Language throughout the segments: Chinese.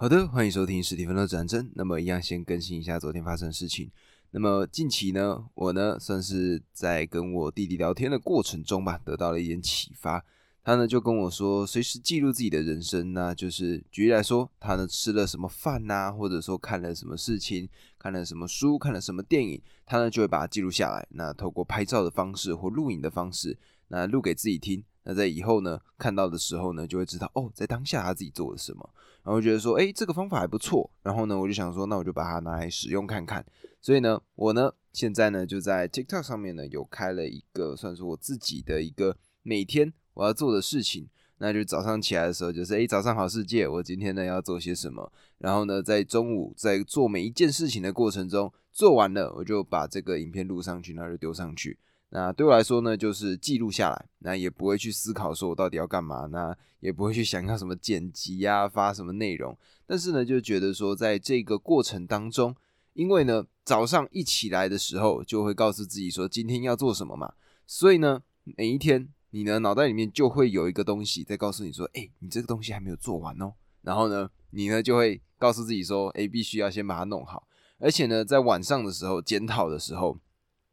好的，欢迎收听史蒂芬的战争。那么，一样先更新一下昨天发生的事情。那么近期呢，我呢算是在跟我弟弟聊天的过程中吧，得到了一点启发。他呢就跟我说，随时记录自己的人生呢，就是举例来说，他呢吃了什么饭呐，或者说看了什么事情，看了什么书，看了什么电影，他呢就会把它记录下来。那透过拍照的方式或录影的方式，那录给自己听。那在以后呢，看到的时候呢，就会知道哦，在当下他自己做了什么，然后觉得说，哎，这个方法还不错。然后呢，我就想说，那我就把它拿来使用看看。所以呢，我呢现在呢就在 TikTok 上面呢有开了一个，算是我自己的一个每天我要做的事情。那就早上起来的时候，就是哎，早上好世界，我今天呢要做些什么？然后呢，在中午在做每一件事情的过程中，做完了，我就把这个影片录上去，然后就丢上去。那对我来说呢，就是记录下来，那也不会去思考说我到底要干嘛，那也不会去想要什么剪辑呀、发什么内容。但是呢，就觉得说在这个过程当中，因为呢早上一起来的时候，就会告诉自己说今天要做什么嘛，所以呢每一天你的脑袋里面就会有一个东西在告诉你说，哎，你这个东西还没有做完哦。然后呢，你呢就会告诉自己说，哎，必须要先把它弄好。而且呢，在晚上的时候检讨的时候。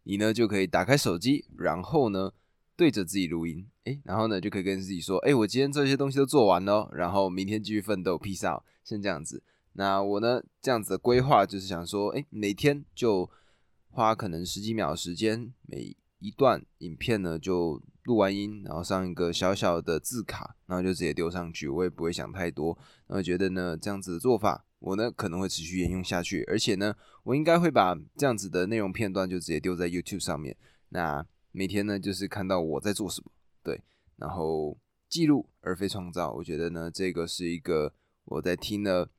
你呢就可以打开手机，然后呢对着自己录音，诶，然后呢就可以跟自己说，诶，我今天这些东西都做完了，然后明天继续奋斗，peace out，像这样子。那我呢这样子的规划就是想说，诶，每天就花可能十几秒时间，每一段影片呢就录完音，然后上一个小小的字卡，然后就直接丢上去，我也不会想太多，然后觉得呢这样子的做法。我呢可能会持续沿用下去，而且呢，我应该会把这样子的内容片段就直接丢在 YouTube 上面。那每天呢，就是看到我在做什么，对，然后记录而非创造。我觉得呢，这个是一个我在听了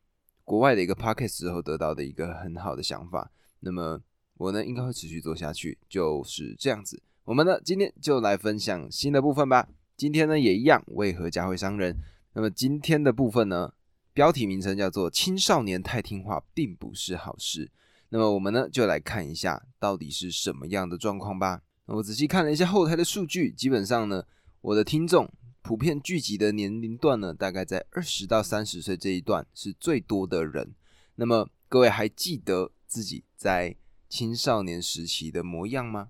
国外的一个 Podcast 之后得到的一个很好的想法。那么我呢，应该会持续做下去，就是这样子。我们呢，今天就来分享新的部分吧。今天呢，也一样，为何家会伤人？那么今天的部分呢？标题名称叫做“青少年太听话并不是好事”。那么我们呢就来看一下到底是什么样的状况吧。我仔细看了一下后台的数据，基本上呢，我的听众普遍聚集的年龄段呢，大概在二十到三十岁这一段是最多的人。那么各位还记得自己在青少年时期的模样吗？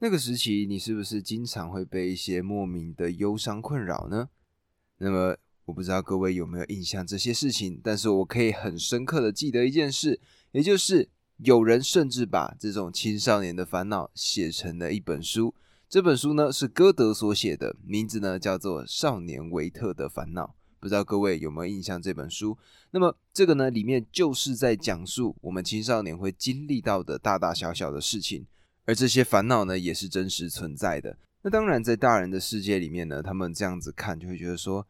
那个时期你是不是经常会被一些莫名的忧伤困扰呢？那么。我不知道各位有没有印象这些事情，但是我可以很深刻的记得一件事，也就是有人甚至把这种青少年的烦恼写成了一本书。这本书呢是歌德所写的，名字呢叫做《少年维特的烦恼》。不知道各位有没有印象这本书？那么这个呢里面就是在讲述我们青少年会经历到的大大小小的事情，而这些烦恼呢也是真实存在的。那当然在大人的世界里面呢，他们这样子看就会觉得说。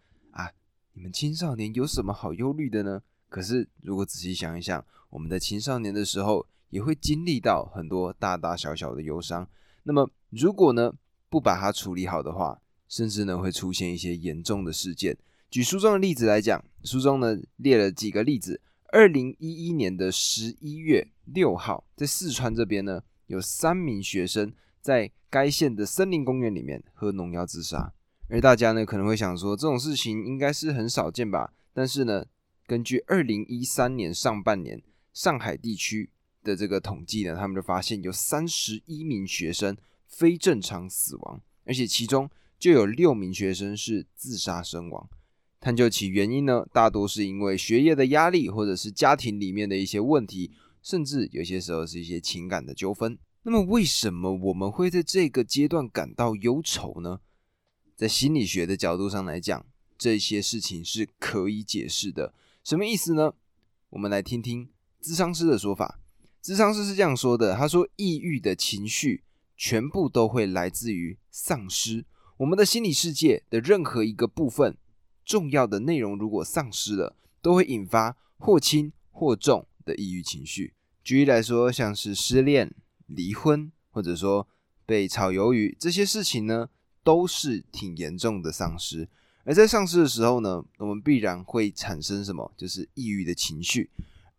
你们青少年有什么好忧虑的呢？可是如果仔细想一想，我们在青少年的时候也会经历到很多大大小小的忧伤。那么如果呢不把它处理好的话，甚至呢会出现一些严重的事件。举书中的例子来讲，书中呢列了几个例子。二零一一年的十一月六号，在四川这边呢，有三名学生在该县的森林公园里面喝农药自杀。而大家呢可能会想说，这种事情应该是很少见吧？但是呢，根据二零一三年上半年上海地区的这个统计呢，他们就发现有三十一名学生非正常死亡，而且其中就有六名学生是自杀身亡。探究其原因呢，大多是因为学业的压力，或者是家庭里面的一些问题，甚至有些时候是一些情感的纠纷。那么，为什么我们会在这个阶段感到忧愁呢？在心理学的角度上来讲，这些事情是可以解释的。什么意思呢？我们来听听智商师的说法。智商师是这样说的：他说，抑郁的情绪全部都会来自于丧失。我们的心理世界的任何一个部分重要的内容，如果丧失了，都会引发或轻或重的抑郁情绪。举例来说，像是失恋、离婚，或者说被炒鱿鱼这些事情呢？都是挺严重的丧失，而在丧失的时候呢，我们必然会产生什么？就是抑郁的情绪。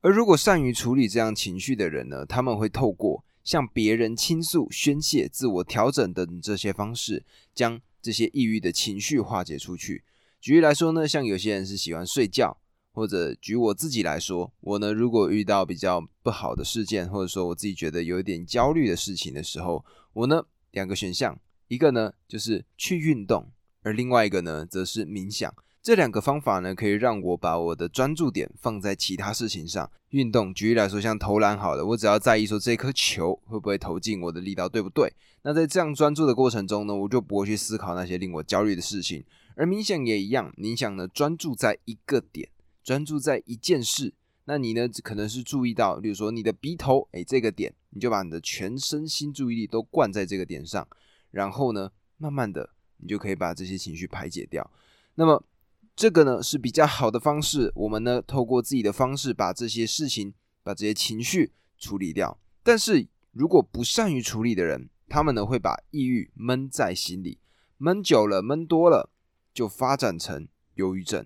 而如果善于处理这样情绪的人呢，他们会透过向别人倾诉、宣泄、自我调整等这些方式，将这些抑郁的情绪化解出去。举例来说呢，像有些人是喜欢睡觉，或者举我自己来说，我呢如果遇到比较不好的事件，或者说我自己觉得有一点焦虑的事情的时候，我呢两个选项，一个呢就是去运动，而另外一个呢则是冥想。这两个方法呢，可以让我把我的专注点放在其他事情上。运动，举例来说，像投篮，好了，我只要在意说这颗球会不会投进我的力道对不对。那在这样专注的过程中呢，我就不会去思考那些令我焦虑的事情。而冥想也一样，冥想呢专注在一个点，专注在一件事。那你呢，可能是注意到，比如说你的鼻头，哎，这个点，你就把你的全身心注意力都灌在这个点上，然后呢，慢慢的，你就可以把这些情绪排解掉。那么。这个呢是比较好的方式，我们呢透过自己的方式把这些事情、把这些情绪处理掉。但是如果不善于处理的人，他们呢会把抑郁闷在心里，闷久了、闷多了，就发展成忧郁症。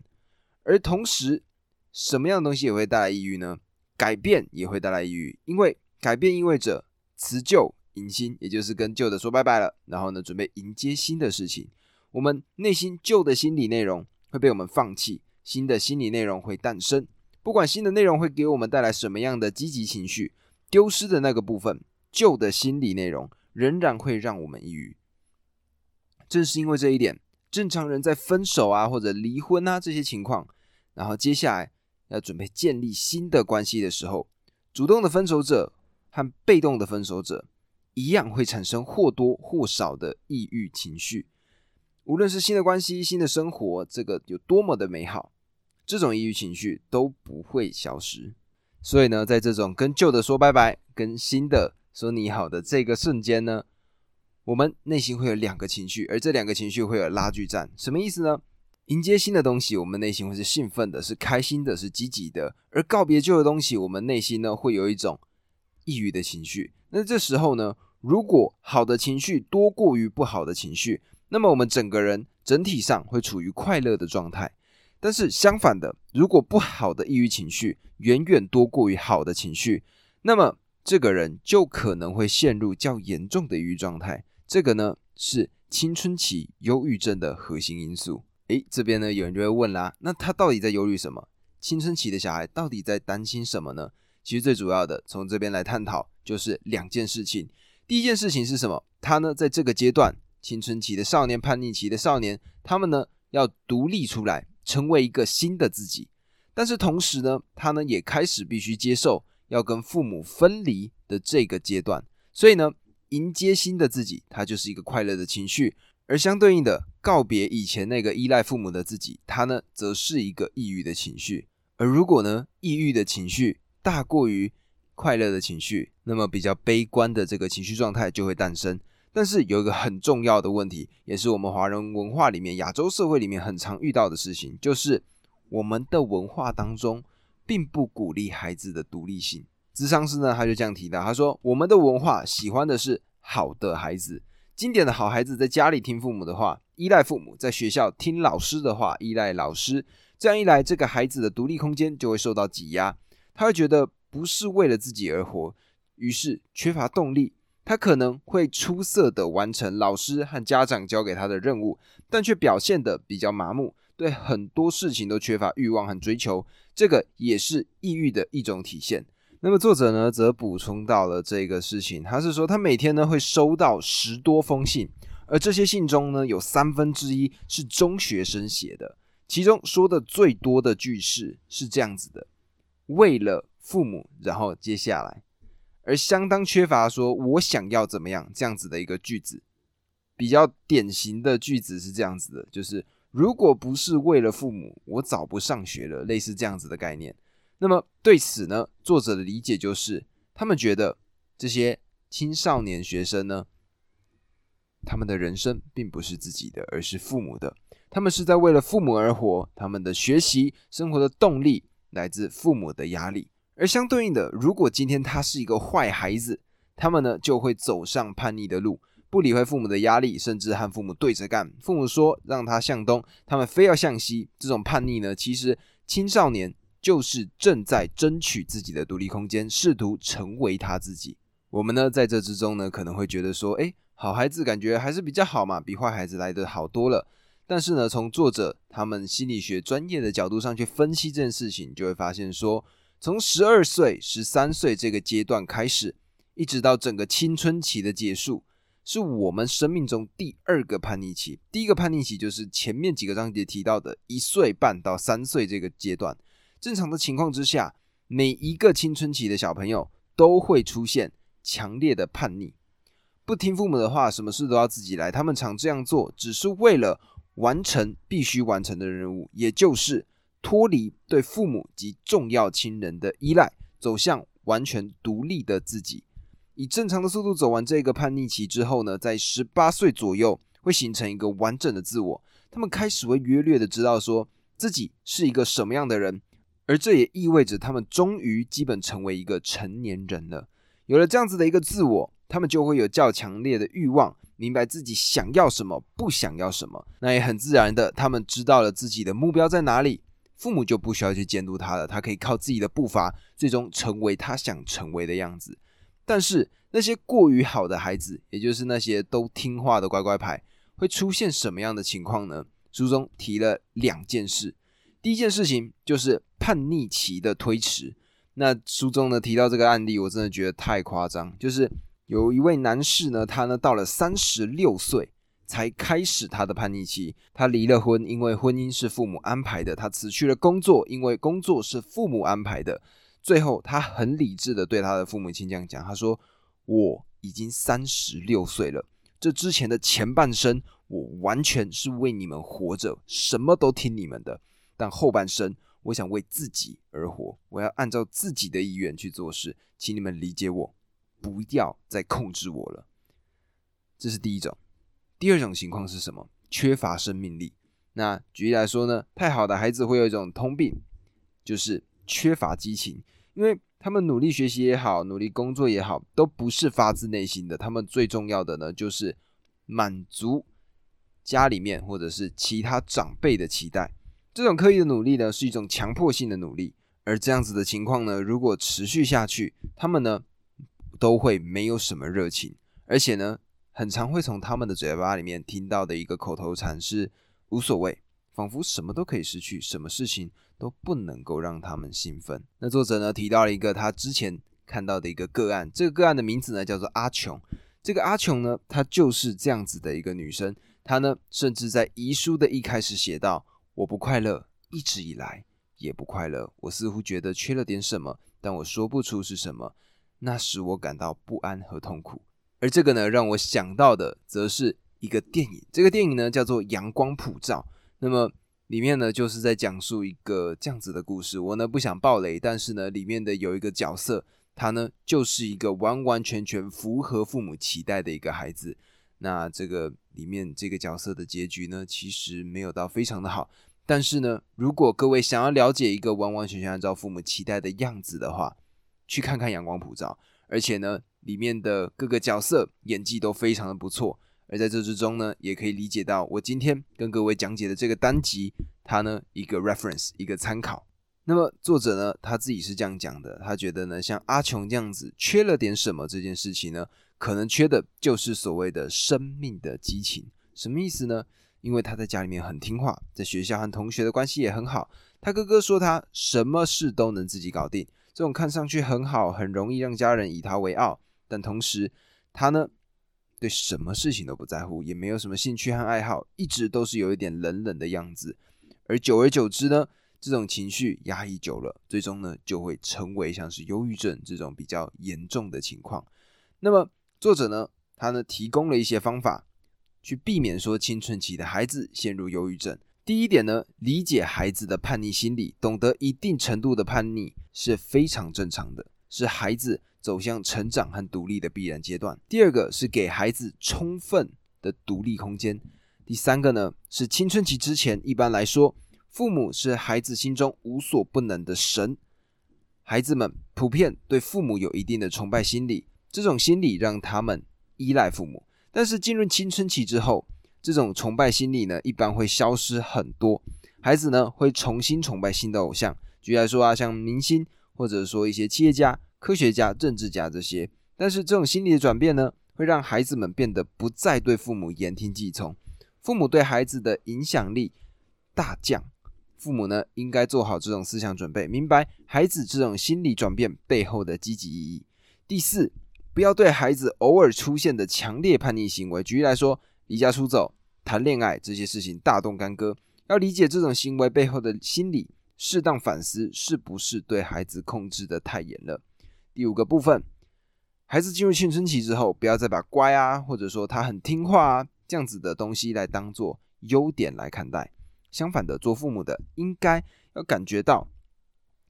而同时，什么样的东西也会带来抑郁呢？改变也会带来抑郁，因为改变意味着辞旧迎新，也就是跟旧的说拜拜了，然后呢准备迎接新的事情。我们内心旧的心理内容。会被我们放弃，新的心理内容会诞生。不管新的内容会给我们带来什么样的积极情绪，丢失的那个部分，旧的心理内容仍然会让我们抑郁。正是因为这一点，正常人在分手啊或者离婚啊这些情况，然后接下来要准备建立新的关系的时候，主动的分手者和被动的分手者一样会产生或多或少的抑郁情绪。无论是新的关系、新的生活，这个有多么的美好，这种抑郁情绪都不会消失。所以呢，在这种跟旧的说拜拜、跟新的说你好的这个瞬间呢，我们内心会有两个情绪，而这两个情绪会有拉锯战。什么意思呢？迎接新的东西，我们内心会是兴奋的、是开心的、是积极的；而告别旧的东西，我们内心呢会有一种抑郁的情绪。那这时候呢，如果好的情绪多过于不好的情绪，那么我们整个人整体上会处于快乐的状态，但是相反的，如果不好的抑郁情绪远远多过于好的情绪，那么这个人就可能会陷入较严重的抑郁状态。这个呢是青春期忧郁症的核心因素。诶，这边呢有人就会问啦，那他到底在忧虑什么？青春期的小孩到底在担心什么呢？其实最主要的从这边来探讨就是两件事情。第一件事情是什么？他呢在这个阶段。青春期的少年、叛逆期的少年，他们呢要独立出来，成为一个新的自己。但是同时呢，他呢也开始必须接受要跟父母分离的这个阶段。所以呢，迎接新的自己，他就是一个快乐的情绪；而相对应的，告别以前那个依赖父母的自己，他呢则是一个抑郁的情绪。而如果呢，抑郁的情绪大过于快乐的情绪，那么比较悲观的这个情绪状态就会诞生。但是有一个很重要的问题，也是我们华人文化里面、亚洲社会里面很常遇到的事情，就是我们的文化当中并不鼓励孩子的独立性。智商师呢，他就这样提到，他说：“我们的文化喜欢的是好的孩子，经典的好孩子，在家里听父母的话，依赖父母；在学校听老师的话，依赖老师。这样一来，这个孩子的独立空间就会受到挤压，他会觉得不是为了自己而活，于是缺乏动力。”他可能会出色的完成老师和家长交给他的任务，但却表现得比较麻木，对很多事情都缺乏欲望和追求，这个也是抑郁的一种体现。那么作者呢，则补充到了这个事情，他是说他每天呢会收到十多封信，而这些信中呢有三分之一是中学生写的，其中说的最多的句式是这样子的：为了父母，然后接下来。而相当缺乏说“我想要怎么样”这样子的一个句子，比较典型的句子是这样子的，就是如果不是为了父母，我早不上学了，类似这样子的概念。那么对此呢，作者的理解就是，他们觉得这些青少年学生呢，他们的人生并不是自己的，而是父母的，他们是在为了父母而活，他们的学习生活的动力来自父母的压力。而相对应的，如果今天他是一个坏孩子，他们呢就会走上叛逆的路，不理会父母的压力，甚至和父母对着干。父母说让他向东，他们非要向西。这种叛逆呢，其实青少年就是正在争取自己的独立空间，试图成为他自己。我们呢在这之中呢，可能会觉得说，哎，好孩子感觉还是比较好嘛，比坏孩子来的好多了。但是呢，从作者他们心理学专业的角度上去分析这件事情，就会发现说，从十二岁、十三岁这个阶段开始，一直到整个青春期的结束。是我们生命中第二个叛逆期。第一个叛逆期就是前面几个章节提到的一岁半到三岁这个阶段。正常的情况之下，每一个青春期的小朋友都会出现强烈的叛逆，不听父母的话，什么事都要自己来。他们常这样做，只是为了完成必须完成的任务，也就是脱离对父母及重要亲人的依赖，走向完全独立的自己。以正常的速度走完这个叛逆期之后呢，在十八岁左右会形成一个完整的自我。他们开始会约略的知道说自己是一个什么样的人，而这也意味着他们终于基本成为一个成年人了。有了这样子的一个自我，他们就会有较强烈的欲望，明白自己想要什么，不想要什么。那也很自然的，他们知道了自己的目标在哪里，父母就不需要去监督他了，他可以靠自己的步伐，最终成为他想成为的样子。但是那些过于好的孩子，也就是那些都听话的乖乖牌，会出现什么样的情况呢？书中提了两件事。第一件事情就是叛逆期的推迟。那书中呢提到这个案例，我真的觉得太夸张。就是有一位男士呢，他呢到了三十六岁才开始他的叛逆期。他离了婚，因为婚姻是父母安排的；他辞去了工作，因为工作是父母安排的。最后，他很理智的对他的父母亲这样讲：“他说，我已经三十六岁了，这之前的前半生，我完全是为你们活着，什么都听你们的。但后半生，我想为自己而活，我要按照自己的意愿去做事，请你们理解我，不要再控制我了。这是第一种。第二种情况是什么？缺乏生命力。那举例来说呢，太好的孩子会有一种通病，就是。”缺乏激情，因为他们努力学习也好，努力工作也好，都不是发自内心的。他们最重要的呢，就是满足家里面或者是其他长辈的期待。这种刻意的努力呢，是一种强迫性的努力。而这样子的情况呢，如果持续下去，他们呢都会没有什么热情，而且呢，很常会从他们的嘴巴里面听到的一个口头禅是“无所谓”。仿佛什么都可以失去，什么事情都不能够让他们兴奋。那作者呢提到了一个他之前看到的一个个案，这个个案的名字呢叫做阿琼。这个阿琼呢，她就是这样子的一个女生。她呢，甚至在遗书的一开始写道：“我不快乐，一直以来也不快乐。我似乎觉得缺了点什么，但我说不出是什么。那使我感到不安和痛苦。”而这个呢，让我想到的则是一个电影。这个电影呢叫做《阳光普照》。那么里面呢，就是在讲述一个这样子的故事。我呢不想爆雷，但是呢，里面的有一个角色，他呢就是一个完完全全符合父母期待的一个孩子。那这个里面这个角色的结局呢，其实没有到非常的好。但是呢，如果各位想要了解一个完完全全按照父母期待的样子的话，去看看《阳光普照》，而且呢，里面的各个角色演技都非常的不错。而在这之中呢，也可以理解到我今天跟各位讲解的这个单集，它呢一个 reference 一个参考。那么作者呢他自己是这样讲的，他觉得呢像阿琼这样子缺了点什么这件事情呢，可能缺的就是所谓的生命的激情。什么意思呢？因为他在家里面很听话，在学校和同学的关系也很好。他哥哥说他什么事都能自己搞定，这种看上去很好，很容易让家人以他为傲。但同时他呢？对什么事情都不在乎，也没有什么兴趣和爱好，一直都是有一点冷冷的样子。而久而久之呢，这种情绪压抑久了，最终呢就会成为像是忧郁症这种比较严重的情况。那么作者呢，他呢提供了一些方法，去避免说青春期的孩子陷入忧郁症。第一点呢，理解孩子的叛逆心理，懂得一定程度的叛逆是非常正常的，是孩子。走向成长和独立的必然阶段。第二个是给孩子充分的独立空间。第三个呢是青春期之前，一般来说，父母是孩子心中无所不能的神。孩子们普遍对父母有一定的崇拜心理，这种心理让他们依赖父母。但是进入青春期之后，这种崇拜心理呢一般会消失很多。孩子呢会重新崇拜新的偶像，举例来说啊，像明星或者说一些企业家。科学家、政治家这些，但是这种心理的转变呢，会让孩子们变得不再对父母言听计从，父母对孩子的影响力大降。父母呢，应该做好这种思想准备，明白孩子这种心理转变背后的积极意义。第四，不要对孩子偶尔出现的强烈叛逆行为，举例来说，离家出走、谈恋爱这些事情大动干戈，要理解这种行为背后的心理，适当反思是不是对孩子控制的太严了。第五个部分，孩子进入青春期之后，不要再把乖啊，或者说他很听话啊这样子的东西来当做优点来看待。相反的，做父母的应该要感觉到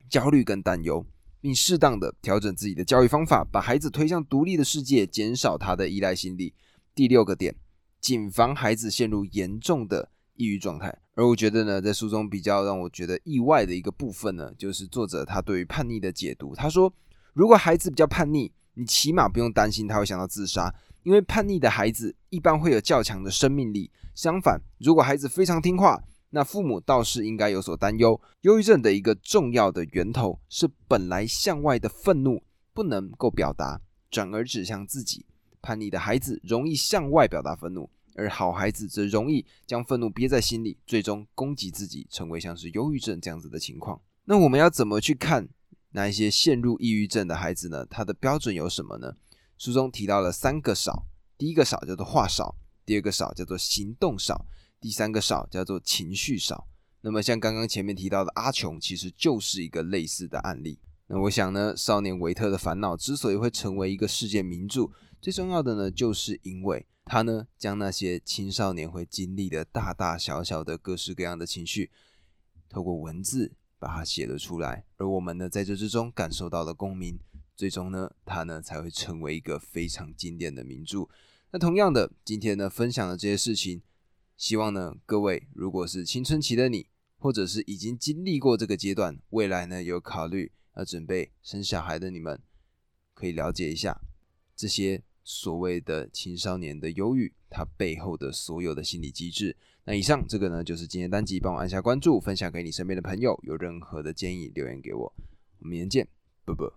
焦虑跟担忧，并适当的调整自己的教育方法，把孩子推向独立的世界，减少他的依赖心理。第六个点，谨防孩子陷入严重的抑郁状态。而我觉得呢，在书中比较让我觉得意外的一个部分呢，就是作者他对于叛逆的解读。他说，如果孩子比较叛逆，你起码不用担心他会想到自杀，因为叛逆的孩子一般会有较强的生命力。相反，如果孩子非常听话，那父母倒是应该有所担忧。忧郁症的一个重要的源头是本来向外的愤怒不能够表达，转而指向自己。叛逆的孩子容易向外表达愤怒，而好孩子则容易将愤怒憋在心里，最终攻击自己，成为像是忧郁症这样子的情况。那我们要怎么去看那一些陷入抑郁症的孩子呢？他的标准有什么呢？书中提到了三个少，第一个少叫做话少，第二个少叫做行动少。第三个少叫做情绪少，那么像刚刚前面提到的阿琼，其实就是一个类似的案例。那我想呢，少年维特的烦恼之所以会成为一个世界名著，最重要的呢，就是因为他呢将那些青少年会经历的大大小小的各式各样的情绪，透过文字把它写了出来，而我们呢在这之中感受到了共鸣，最终呢，它呢才会成为一个非常经典的名著。那同样的，今天呢分享的这些事情。希望呢，各位如果是青春期的你，或者是已经经历过这个阶段，未来呢有考虑要准备生小孩的你们，可以了解一下这些所谓的青少年的忧郁，它背后的所有的心理机制。那以上这个呢，就是今天单集，帮我按下关注，分享给你身边的朋友。有任何的建议，留言给我。我们明天见，啵啵。